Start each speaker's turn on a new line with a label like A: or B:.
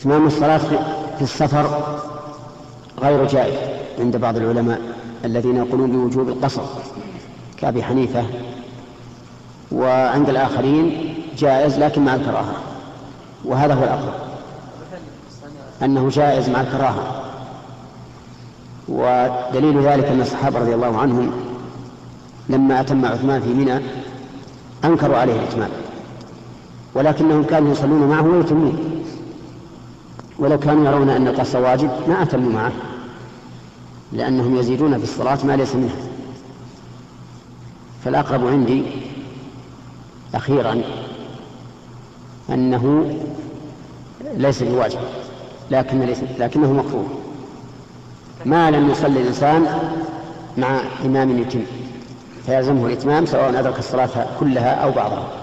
A: إتمام الصلاة في السفر غير جائز عند بعض العلماء الذين يقولون بوجوب القصر كأبي حنيفة وعند الآخرين جائز لكن مع الكراهة وهذا هو الأقرب. أنه جائز مع الكراهة. ودليل ذلك أن الصحابة رضي الله عنهم لما أتم عثمان في منى أنكروا عليه الإتمام ولكنهم كانوا يصلون معه ويتمون. ولو كانوا يرون أن القصر واجب ما أتموا معه لأنهم يزيدون في الصلاة ما ليس منها فالأقرب عندي أخيرا أنه ليس بواجب لكن ليس لكنه مكروه. ما لم يصلي الإنسان مع إمام يتم فيلزمه الإتمام سواء أدرك الصلاة كلها أو بعضها.